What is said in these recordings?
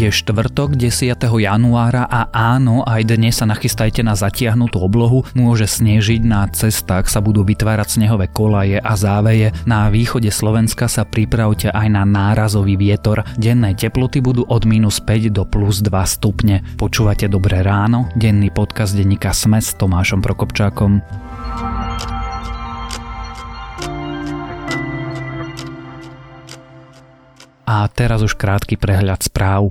Je štvrtok 10. januára a áno, aj dnes sa nachystajte na zatiahnutú oblohu. Môže snežiť, na cestách sa budú vytvárať snehové kolaje a záveje. Na východe Slovenska sa pripravte aj na nárazový vietor. Denné teploty budú od minus 5 do plus 2 stupne. Počúvate Dobré ráno, denný podcast denníka Sme s Tomášom Prokopčákom. A teraz už krátky prehľad správ.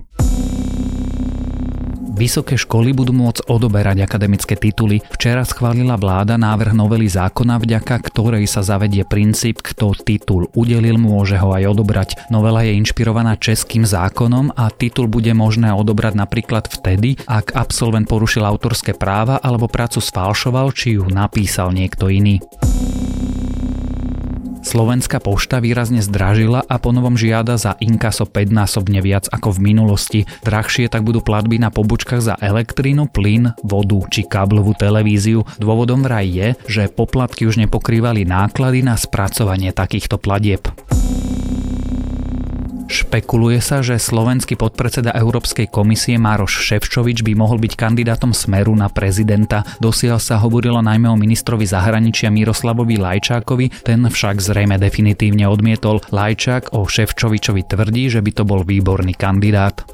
Vysoké školy budú môcť odoberať akademické tituly. Včera schválila vláda návrh novely zákona, vďaka ktorej sa zavedie princíp, kto titul udelil, môže ho aj odobrať. Novela je inšpirovaná českým zákonom a titul bude možné odobrať napríklad vtedy, ak absolvent porušil autorské práva alebo prácu sfalšoval, či ju napísal niekto iný. Slovenská pošta výrazne zdražila a ponovom žiada za inkaso 5-násobne viac ako v minulosti. Drahšie tak budú platby na pobočkách za elektrínu, plyn, vodu či káblovú televíziu. Dôvodom vraj je, že poplatky už nepokrývali náklady na spracovanie takýchto platieb. Špekuluje sa, že slovenský podpredseda Európskej komisie Mároš Ševčovič by mohol byť kandidátom Smeru na prezidenta. Dosiaľ sa hovorilo najmä o ministrovi zahraničia Miroslavovi Lajčákovi, ten však zrejme definitívne odmietol. Lajčák o Ševčovičovi tvrdí, že by to bol výborný kandidát.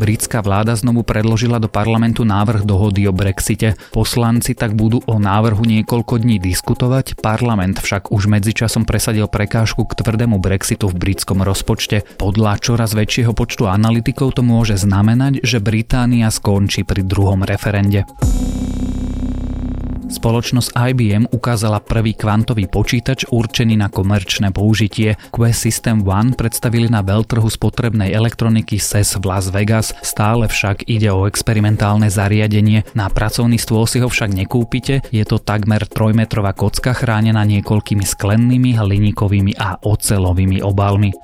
Britská vláda znovu predložila do parlamentu návrh dohody o Brexite. Poslanci tak budú o návrhu niekoľko dní diskutovať, parlament však už medzičasom presadil prekážku k tvrdému Brexitu v britskom rozpočte. Podľa čoraz väčšieho počtu analytikov to môže znamenať, že Británia skončí pri druhom referende. Spoločnosť IBM ukázala prvý kvantový počítač určený na komerčné použitie. Quest System One predstavili na veľtrhu spotrebnej elektroniky CES v Las Vegas, stále však ide o experimentálne zariadenie. Na pracovný stôl si ho však nekúpite, je to takmer trojmetrová kocka chránená niekoľkými sklennými, hliníkovými a ocelovými obalmi.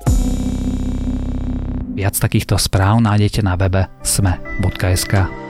Viac takýchto správ nájdete na webe sme.sk.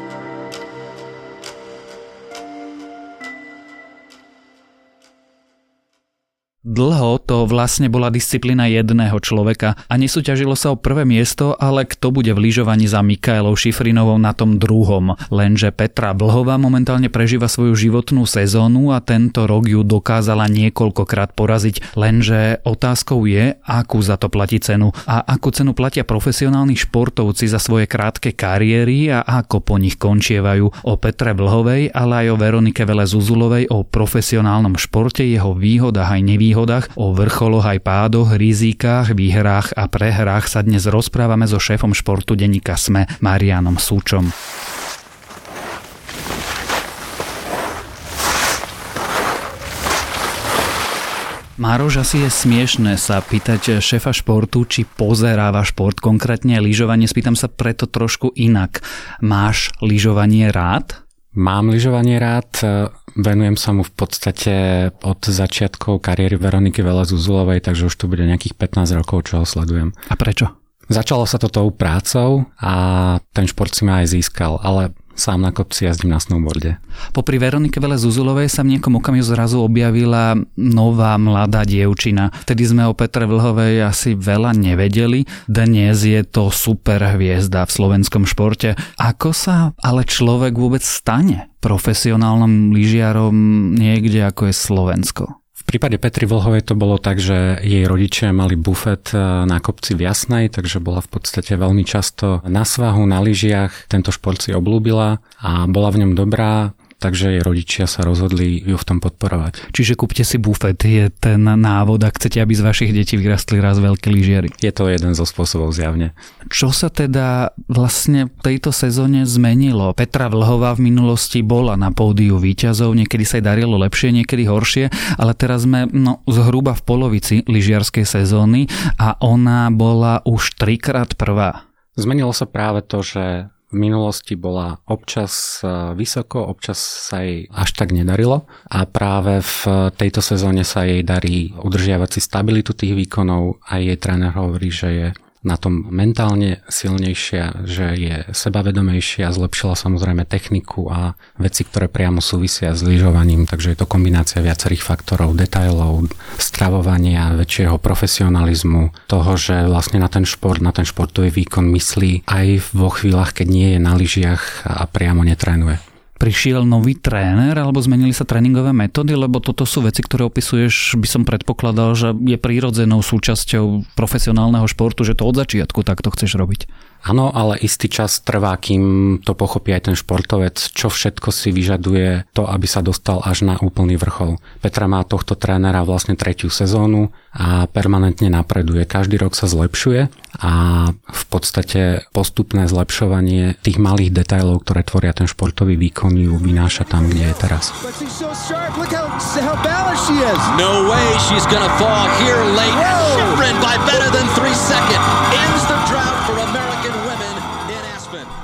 Dlho to vlastne bola disciplína jedného človeka a nesúťažilo sa o prvé miesto, ale kto bude v lyžovaní za Mikaelou Šifrinovou na tom druhom. Lenže Petra Vlhová momentálne prežíva svoju životnú sezónu a tento rok ju dokázala niekoľkokrát poraziť. Lenže otázkou je, akú za to platí cenu a akú cenu platia profesionálni športovci za svoje krátke kariéry a ako po nich končievajú. O Petre Vlhovej, ale aj o Veronike Vele Zuzulovej, o profesionálnom športe, jeho výhodách aj nevýhodách výhodách, o vrcholoch aj pádoch, rizikách, výhrách a prehrách sa dnes rozprávame so šéfom športu denníka SME Marianom Súčom. Mároš, asi je smiešné sa pýtať šéfa športu, či pozeráva šport, konkrétne lyžovanie. Spýtam sa preto trošku inak. Máš lyžovanie rád? Mám lyžovanie rád, venujem sa mu v podstate od začiatkov kariéry Veroniky Vela Zuzulovej, takže už to bude nejakých 15 rokov, čo ho sledujem. A prečo? Začalo sa to tou prácou a ten šport si ma aj získal, ale sám na kopci jazdím na snowboarde. Popri Veronike Vele Zuzulovej sa v niekom okamihu zrazu objavila nová mladá dievčina. Vtedy sme o Petre Vlhovej asi veľa nevedeli. Dnes je to super hviezda v slovenskom športe. Ako sa ale človek vôbec stane profesionálnym lyžiarom niekde ako je Slovensko? Prípade Petri Vlhovej to bolo tak, že jej rodičia mali bufet e, na kopci v Jasnej, takže bola v podstate veľmi často na svahu, na lyžiach. Tento šport si oblúbila a bola v ňom dobrá takže jej rodičia sa rozhodli ju v tom podporovať. Čiže kúpte si bufet, je ten návod, ak chcete, aby z vašich detí vyrastli raz veľkí lyžiari. Je to jeden zo spôsobov zjavne. Čo sa teda vlastne v tejto sezóne zmenilo? Petra Vlhová v minulosti bola na pódiu výťazov, niekedy sa jej darilo lepšie, niekedy horšie, ale teraz sme no, zhruba v polovici lyžiarskej sezóny a ona bola už trikrát prvá. Zmenilo sa práve to, že v minulosti bola občas e, vysoko, občas sa jej až tak nedarilo. A práve v tejto sezóne sa jej darí udržiavať si stabilitu tých výkonov a jej tréner hovorí, že je na tom mentálne silnejšia, že je sebavedomejšia, zlepšila samozrejme techniku a veci, ktoré priamo súvisia s lyžovaním, takže je to kombinácia viacerých faktorov, detailov, stravovania, väčšieho profesionalizmu, toho, že vlastne na ten šport, na ten športový výkon myslí aj vo chvíľach, keď nie je na lyžiach a priamo netrénuje prišiel nový tréner alebo zmenili sa tréningové metódy, lebo toto sú veci, ktoré opisuješ, by som predpokladal, že je prírodzenou súčasťou profesionálneho športu, že to od začiatku takto chceš robiť. Áno, ale istý čas trvá, kým to pochopí aj ten športovec, čo všetko si vyžaduje to, aby sa dostal až na úplný vrchol. Petra má tohto trénera vlastne tretiu sezónu a permanentne napreduje. Každý rok sa zlepšuje a v podstate postupné zlepšovanie tých malých detailov, ktoré tvoria ten športový výkon, ju vynáša tam, kde je teraz. No way she's gonna fall here late. by better than three seconds.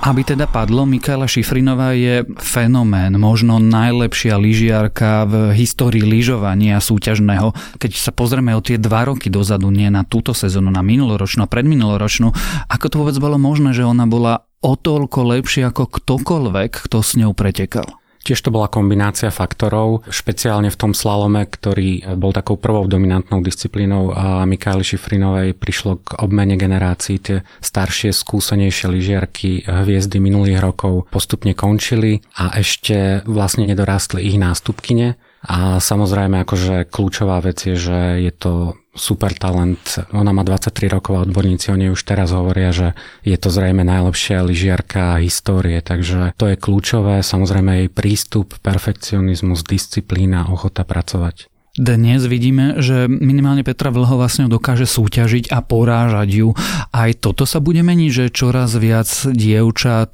Aby teda padlo, Michaela Šifrinová je fenomén, možno najlepšia lyžiarka v histórii lyžovania súťažného. Keď sa pozrieme o tie dva roky dozadu, nie na túto sezónu, na minuloročnú a predminuloročnú, ako to vôbec bolo možné, že ona bola o toľko lepšia ako ktokoľvek, kto s ňou pretekal? Tiež to bola kombinácia faktorov, špeciálne v tom slalome, ktorý bol takou prvou dominantnou disciplínou a Mikaeli Šifrinovej prišlo k obmene generácií. Tie staršie, skúsenejšie lyžiarky hviezdy minulých rokov postupne končili a ešte vlastne nedorástli ich nástupkyne. A samozrejme, akože kľúčová vec je, že je to super talent. Ona má 23 rokov a odborníci o nej už teraz hovoria, že je to zrejme najlepšia lyžiarka histórie, takže to je kľúčové. Samozrejme jej prístup, perfekcionizmus, disciplína, ochota pracovať. Dnes vidíme, že minimálne Petra Vlhová s ňou dokáže súťažiť a porážať ju. Aj toto sa bude meniť, že čoraz viac dievčat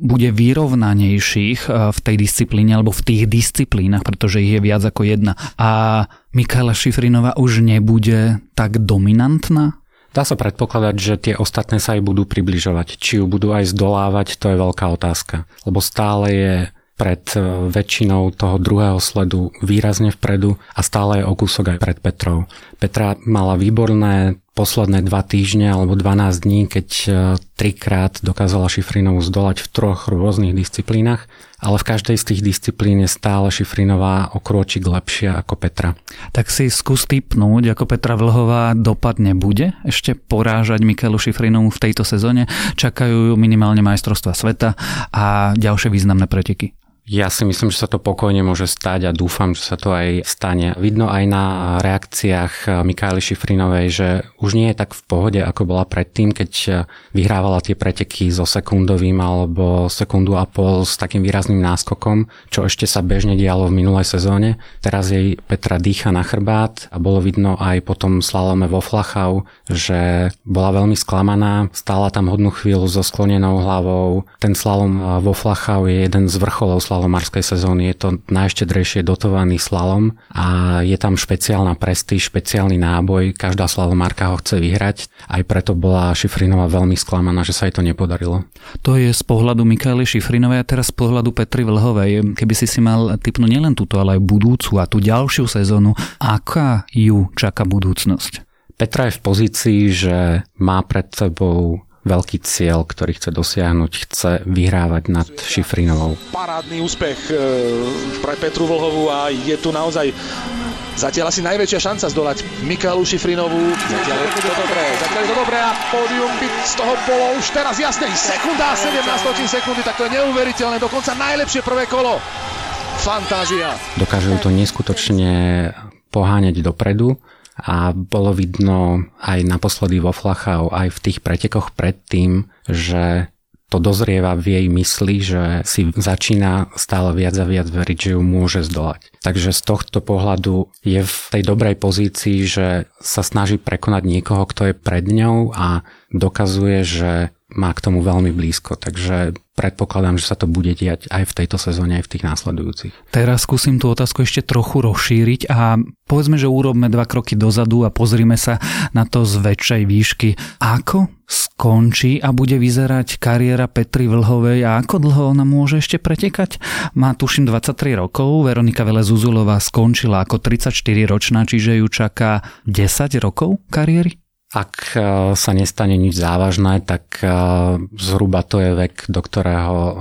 bude vyrovnanejších v tej disciplíne alebo v tých disciplínach, pretože ich je viac ako jedna. A Mikaela Šifrinová už nebude tak dominantná? Dá sa predpokladať, že tie ostatné sa aj budú približovať. Či ju budú aj zdolávať, to je veľká otázka. Lebo stále je pred e, väčšinou toho druhého sledu výrazne vpredu a stále je o kúsok aj pred Petrou. Petra mala výborné posledné dva týždne alebo 12 dní, keď e, trikrát dokázala Šifrinovú zdolať v troch rôznych disciplínach, ale v každej z tých disciplín je stále Šifrinová o krôčik lepšia ako Petra. Tak si skús typnúť, ako Petra Vlhová dopadne bude ešte porážať Michaelu Šifrinovú v tejto sezóne. Čakajú minimálne majstrovstva sveta a ďalšie významné preteky. Ja si myslím, že sa to pokojne môže stať a dúfam, že sa to aj stane. Vidno aj na reakciách Mikály Šifrinovej, že už nie je tak v pohode, ako bola predtým, keď vyhrávala tie preteky so sekundovým alebo sekundu a pol s takým výrazným náskokom, čo ešte sa bežne dialo v minulej sezóne. Teraz jej Petra dýcha na chrbát a bolo vidno aj potom slalome vo Flachau, že bola veľmi sklamaná, stála tam hodnú chvíľu so sklonenou hlavou. Ten slalom vo Flachau je jeden z vrcholov slalomarskej sezóny. Je to najštedrejšie dotovaný slalom a je tam špeciálna prestíž, špeciálny náboj. Každá slalomárka ho chce vyhrať. Aj preto bola Šifrinová veľmi sklamaná, že sa jej to nepodarilo. To je z pohľadu Mikaely Šifrinovej a teraz z pohľadu Petry Vlhovej. Keby si si mal typnúť nielen túto, ale aj budúcu a tú ďalšiu sezónu, aká ju čaká budúcnosť? Petra je v pozícii, že má pred sebou veľký cieľ, ktorý chce dosiahnuť, chce vyhrávať nad Šifrinovou. Parádny úspech e, pre Petru Vlhovú a je tu naozaj Zatiaľ asi najväčšia šanca zdolať Mikaelu Šifrinovú. Zatiaľ je to dobré, zatiaľ je to dobré a pódium by z toho bolo už teraz jasné. Sekunda 17 sekundy, tak to je neuveriteľné, dokonca najlepšie prvé kolo. Fantázia. Dokážu to neskutočne poháňať dopredu a bolo vidno aj naposledy vo Flachau, aj v tých pretekoch predtým, že to dozrieva v jej mysli, že si začína stále viac a viac veriť, že ju môže zdolať. Takže z tohto pohľadu je v tej dobrej pozícii, že sa snaží prekonať niekoho, kto je pred ňou a dokazuje, že má k tomu veľmi blízko, takže predpokladám, že sa to bude diať aj v tejto sezóne, aj v tých následujúcich. Teraz skúsim tú otázku ešte trochu rozšíriť a povedzme, že urobme dva kroky dozadu a pozrime sa na to z väčšej výšky. Ako skončí a bude vyzerať kariéra Petry Vlhovej a ako dlho ona môže ešte pretekať? Má tuším 23 rokov, Veronika Vele Zuzulová skončila ako 34 ročná, čiže ju čaká 10 rokov kariéry? Ak e, sa nestane nič závažné, tak e, zhruba to je vek, do ktorého e,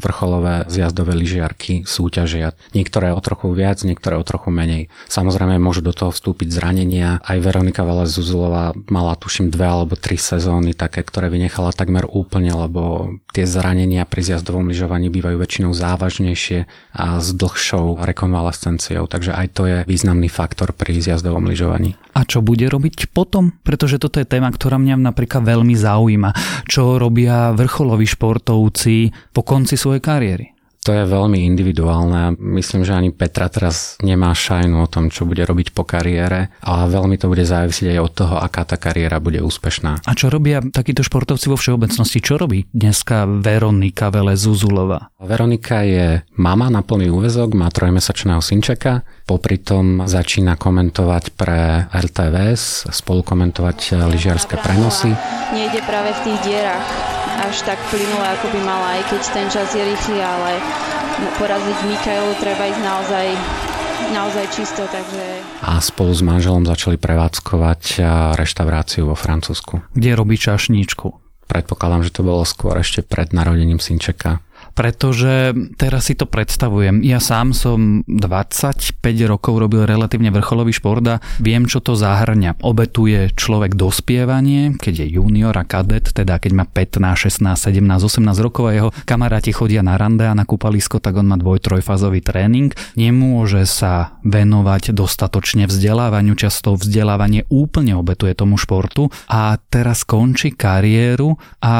vrcholové zjazdové lyžiarky súťažia. Niektoré o trochu viac, niektoré o trochu menej. Samozrejme môžu do toho vstúpiť zranenia. Aj Veronika Velez Zuzulová mala tuším dve alebo tri sezóny také, ktoré vynechala takmer úplne, lebo tie zranenia pri zjazdovom lyžovaní bývajú väčšinou závažnejšie a s dlhšou rekonvalescenciou. Takže aj to je významný faktor pri zjazdovom lyžovaní. A čo bude robiť potom? Pretože toto je téma, ktorá mňa napríklad veľmi zaujíma. Čo robia vrcholoví športovci po konci svojej kariéry? To je veľmi individuálne. Myslím, že ani Petra teraz nemá šajnu o tom, čo bude robiť po kariére a veľmi to bude závisieť aj od toho, aká tá kariéra bude úspešná. A čo robia takíto športovci vo všeobecnosti? Čo robí dneska Veronika Vele Zuzulova? Veronika je mama na plný úvezok, má trojmesačného synčeka, popri tom začína komentovať pre RTVS, spolukomentovať lyžiarske prenosy. Nejde práve v tých dierach až tak plynule, ako by mala, aj keď ten čas je rýchly, ale poraziť Mikailu treba ísť naozaj naozaj čisto, takže... A spolu s manželom začali prevádzkovať reštauráciu vo Francúzsku. Kde robí čašníčku? Predpokladám, že to bolo skôr ešte pred narodením synčeka pretože teraz si to predstavujem. Ja sám som 25 rokov robil relatívne vrcholový šport a viem, čo to zahrňa. Obetuje človek dospievanie, keď je junior a kadet, teda keď má 15, 16, 17, 18 rokov a jeho kamaráti chodia na rande a na kúpalisko, tak on má dvoj, trojfázový tréning. Nemôže sa venovať dostatočne vzdelávaniu, často vzdelávanie úplne obetuje tomu športu a teraz končí kariéru a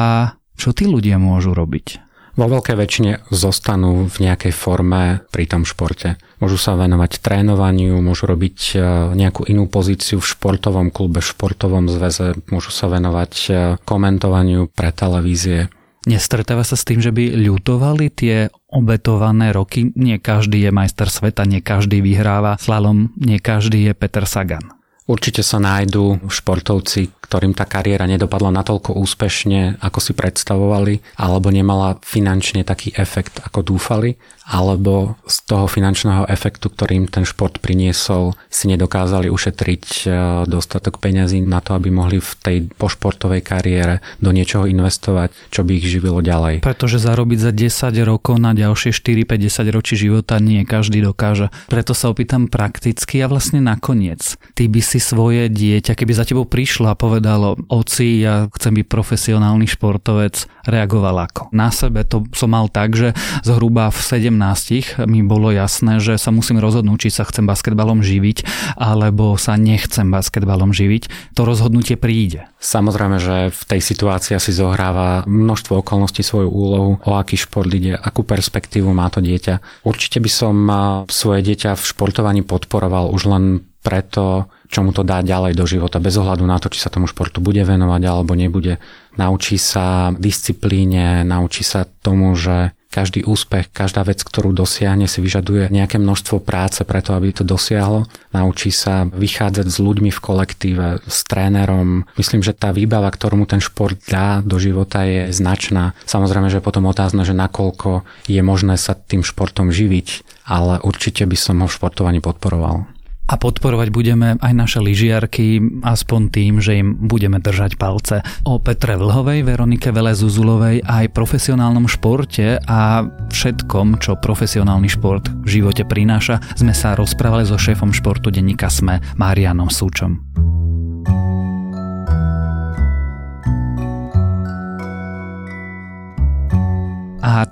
čo tí ľudia môžu robiť? Vo veľkej väčšine zostanú v nejakej forme pri tom športe. Môžu sa venovať trénovaniu, môžu robiť e, nejakú inú pozíciu v športovom klube, v športovom zväze, môžu sa venovať e, komentovaniu pre televízie. Nestretáva sa s tým, že by ľutovali tie obetované roky? Nie každý je majster sveta, nie každý vyhráva slalom, nie každý je Peter Sagan. Určite sa nájdú športovci, ktorým tá kariéra nedopadla natoľko úspešne, ako si predstavovali, alebo nemala finančne taký efekt, ako dúfali, alebo z toho finančného efektu, ktorým ten šport priniesol, si nedokázali ušetriť e, dostatok peňazí na to, aby mohli v tej pošportovej kariére do niečoho investovať, čo by ich živilo ďalej. Pretože zarobiť za 10 rokov na ďalšie 4-50 ročí života nie každý dokáže. Preto sa opýtam prakticky a vlastne nakoniec. Ty by svoje dieťa, keby za tebou prišlo a povedalo, oci, ja chcem byť profesionálny športovec, reagoval ako? Na sebe to som mal tak, že zhruba v 17 mi bolo jasné, že sa musím rozhodnúť, či sa chcem basketbalom živiť, alebo sa nechcem basketbalom živiť. To rozhodnutie príde. Samozrejme, že v tej situácii si zohráva množstvo okolností svoju úlohu, o aký šport ide, akú perspektívu má to dieťa. Určite by som svoje dieťa v športovaní podporoval už len preto, čo mu to dá ďalej do života, bez ohľadu na to, či sa tomu športu bude venovať alebo nebude. Naučí sa disciplíne, naučí sa tomu, že každý úspech, každá vec, ktorú dosiahne, si vyžaduje nejaké množstvo práce preto, aby to dosiahlo. Naučí sa vychádzať s ľuďmi v kolektíve, s trénerom. Myslím, že tá výbava, ktorú mu ten šport dá do života, je značná. Samozrejme, že potom otázne, že nakoľko je možné sa tým športom živiť, ale určite by som ho v športovaní podporoval. A podporovať budeme aj naše lyžiarky, aspoň tým, že im budeme držať palce. O Petre Vlhovej, Veronike Vele Zuzulovej aj profesionálnom športe a všetkom, čo profesionálny šport v živote prináša, sme sa rozprávali so šéfom športu denníka SME, Marianom Súčom. A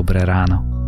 Dobré ráno.